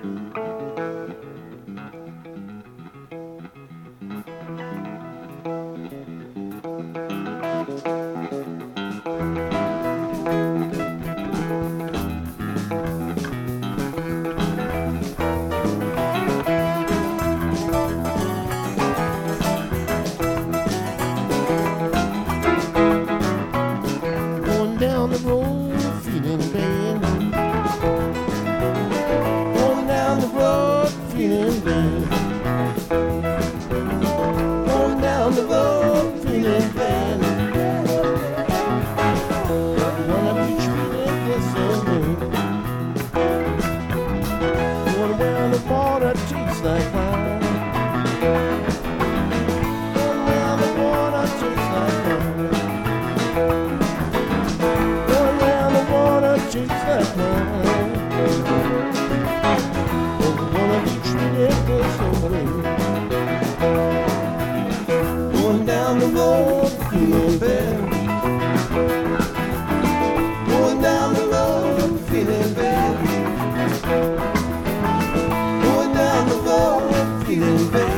Going down the road feeling bad. living.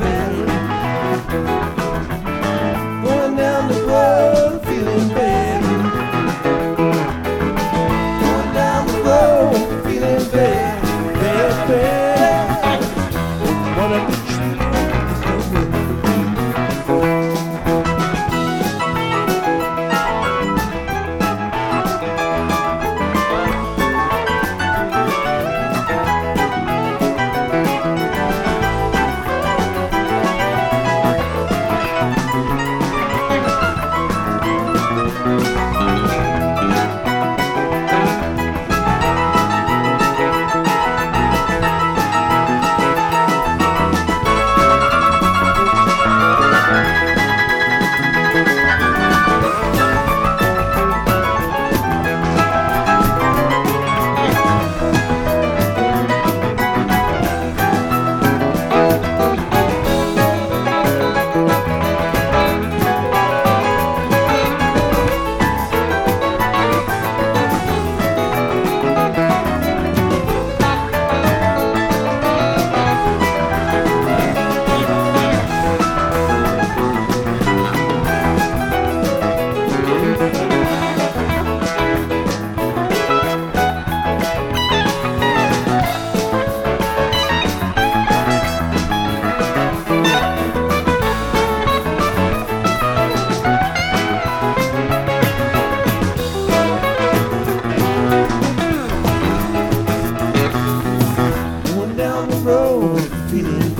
feeling.